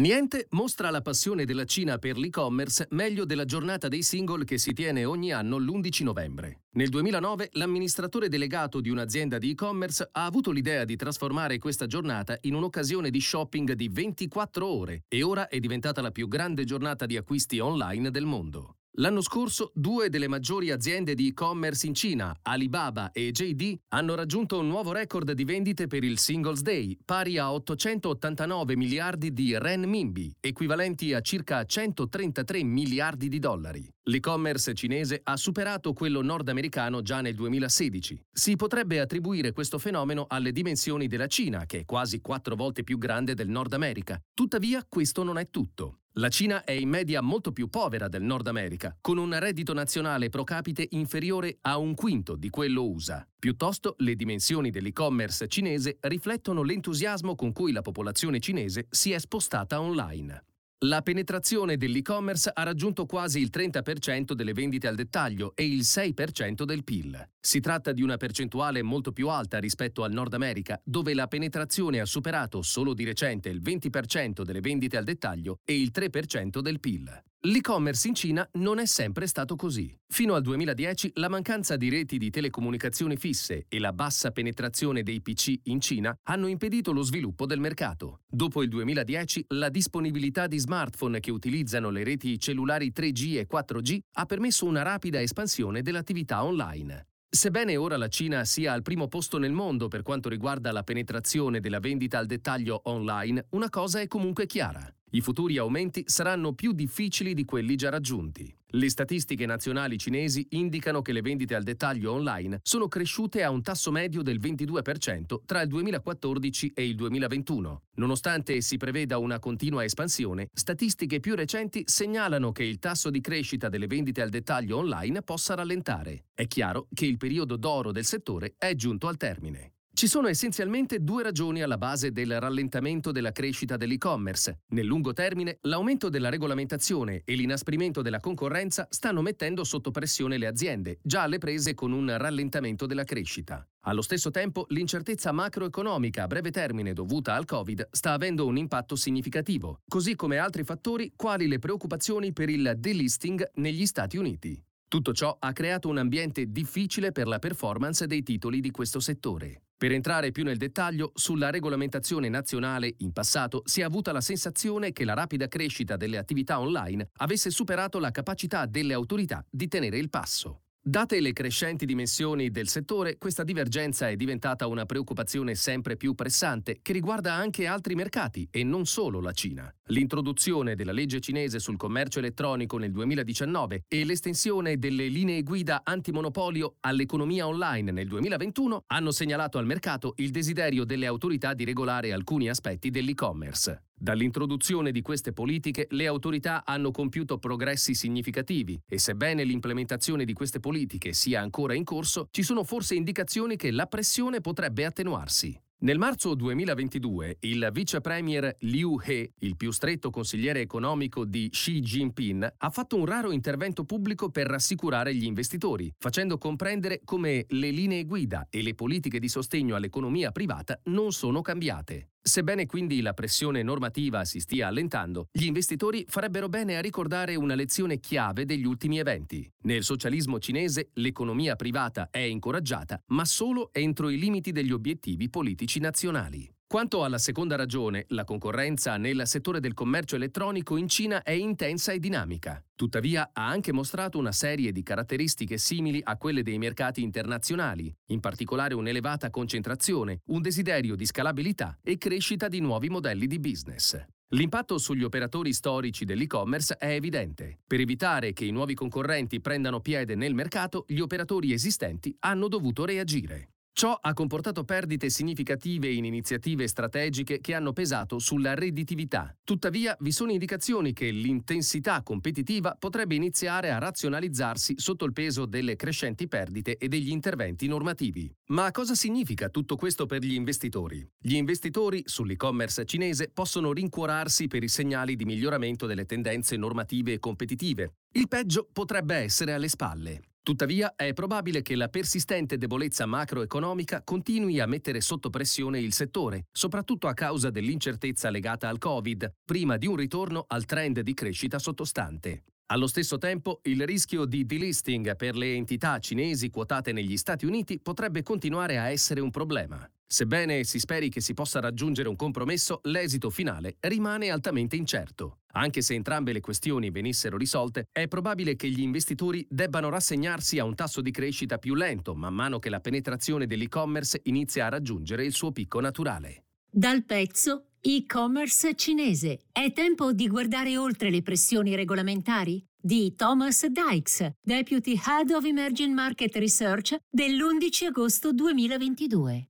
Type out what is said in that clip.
Niente mostra la passione della Cina per l'e-commerce meglio della giornata dei single che si tiene ogni anno l'11 novembre. Nel 2009 l'amministratore delegato di un'azienda di e-commerce ha avuto l'idea di trasformare questa giornata in un'occasione di shopping di 24 ore e ora è diventata la più grande giornata di acquisti online del mondo. L'anno scorso due delle maggiori aziende di e-commerce in Cina, Alibaba e JD, hanno raggiunto un nuovo record di vendite per il Singles Day, pari a 889 miliardi di renminbi, equivalenti a circa 133 miliardi di dollari. L'e-commerce cinese ha superato quello nordamericano già nel 2016. Si potrebbe attribuire questo fenomeno alle dimensioni della Cina, che è quasi quattro volte più grande del Nord America. Tuttavia, questo non è tutto. La Cina è in media molto più povera del Nord America, con un reddito nazionale pro capite inferiore a un quinto di quello USA. Piuttosto, le dimensioni dell'e-commerce cinese riflettono l'entusiasmo con cui la popolazione cinese si è spostata online. La penetrazione dell'e-commerce ha raggiunto quasi il 30% delle vendite al dettaglio e il 6% del PIL. Si tratta di una percentuale molto più alta rispetto al Nord America, dove la penetrazione ha superato solo di recente il 20% delle vendite al dettaglio e il 3% del PIL. L'e-commerce in Cina non è sempre stato così. Fino al 2010 la mancanza di reti di telecomunicazioni fisse e la bassa penetrazione dei PC in Cina hanno impedito lo sviluppo del mercato. Dopo il 2010 la disponibilità di smartphone che utilizzano le reti cellulari 3G e 4G ha permesso una rapida espansione dell'attività online. Sebbene ora la Cina sia al primo posto nel mondo per quanto riguarda la penetrazione della vendita al dettaglio online, una cosa è comunque chiara. I futuri aumenti saranno più difficili di quelli già raggiunti. Le statistiche nazionali cinesi indicano che le vendite al dettaglio online sono cresciute a un tasso medio del 22% tra il 2014 e il 2021. Nonostante si preveda una continua espansione, statistiche più recenti segnalano che il tasso di crescita delle vendite al dettaglio online possa rallentare. È chiaro che il periodo d'oro del settore è giunto al termine. Ci sono essenzialmente due ragioni alla base del rallentamento della crescita dell'e-commerce. Nel lungo termine, l'aumento della regolamentazione e l'inasprimento della concorrenza stanno mettendo sotto pressione le aziende, già alle prese con un rallentamento della crescita. Allo stesso tempo, l'incertezza macroeconomica a breve termine dovuta al Covid sta avendo un impatto significativo, così come altri fattori quali le preoccupazioni per il delisting negli Stati Uniti. Tutto ciò ha creato un ambiente difficile per la performance dei titoli di questo settore. Per entrare più nel dettaglio, sulla regolamentazione nazionale, in passato si è avuta la sensazione che la rapida crescita delle attività online avesse superato la capacità delle autorità di tenere il passo. Date le crescenti dimensioni del settore, questa divergenza è diventata una preoccupazione sempre più pressante che riguarda anche altri mercati e non solo la Cina. L'introduzione della legge cinese sul commercio elettronico nel 2019 e l'estensione delle linee guida antimonopolio all'economia online nel 2021 hanno segnalato al mercato il desiderio delle autorità di regolare alcuni aspetti dell'e-commerce. Dall'introduzione di queste politiche le autorità hanno compiuto progressi significativi e sebbene l'implementazione di queste politiche sia ancora in corso, ci sono forse indicazioni che la pressione potrebbe attenuarsi. Nel marzo 2022 il vice premier Liu He, il più stretto consigliere economico di Xi Jinping, ha fatto un raro intervento pubblico per rassicurare gli investitori, facendo comprendere come le linee guida e le politiche di sostegno all'economia privata non sono cambiate. Sebbene quindi la pressione normativa si stia allentando, gli investitori farebbero bene a ricordare una lezione chiave degli ultimi eventi. Nel socialismo cinese l'economia privata è incoraggiata, ma solo entro i limiti degli obiettivi politici nazionali. Quanto alla seconda ragione, la concorrenza nel settore del commercio elettronico in Cina è intensa e dinamica. Tuttavia ha anche mostrato una serie di caratteristiche simili a quelle dei mercati internazionali, in particolare un'elevata concentrazione, un desiderio di scalabilità e crescita di nuovi modelli di business. L'impatto sugli operatori storici dell'e-commerce è evidente. Per evitare che i nuovi concorrenti prendano piede nel mercato, gli operatori esistenti hanno dovuto reagire. Ciò ha comportato perdite significative in iniziative strategiche che hanno pesato sulla redditività. Tuttavia, vi sono indicazioni che l'intensità competitiva potrebbe iniziare a razionalizzarsi sotto il peso delle crescenti perdite e degli interventi normativi. Ma cosa significa tutto questo per gli investitori? Gli investitori sull'e-commerce cinese possono rincuorarsi per i segnali di miglioramento delle tendenze normative e competitive. Il peggio potrebbe essere alle spalle. Tuttavia è probabile che la persistente debolezza macroeconomica continui a mettere sotto pressione il settore, soprattutto a causa dell'incertezza legata al Covid, prima di un ritorno al trend di crescita sottostante. Allo stesso tempo, il rischio di delisting per le entità cinesi quotate negli Stati Uniti potrebbe continuare a essere un problema. Sebbene si speri che si possa raggiungere un compromesso, l'esito finale rimane altamente incerto. Anche se entrambe le questioni venissero risolte, è probabile che gli investitori debbano rassegnarsi a un tasso di crescita più lento man mano che la penetrazione dell'e-commerce inizia a raggiungere il suo picco naturale. Dal pezzo E-commerce cinese. È tempo di guardare oltre le pressioni regolamentari? Di Thomas Dykes, Deputy Head of Emerging Market Research dell'11 agosto 2022.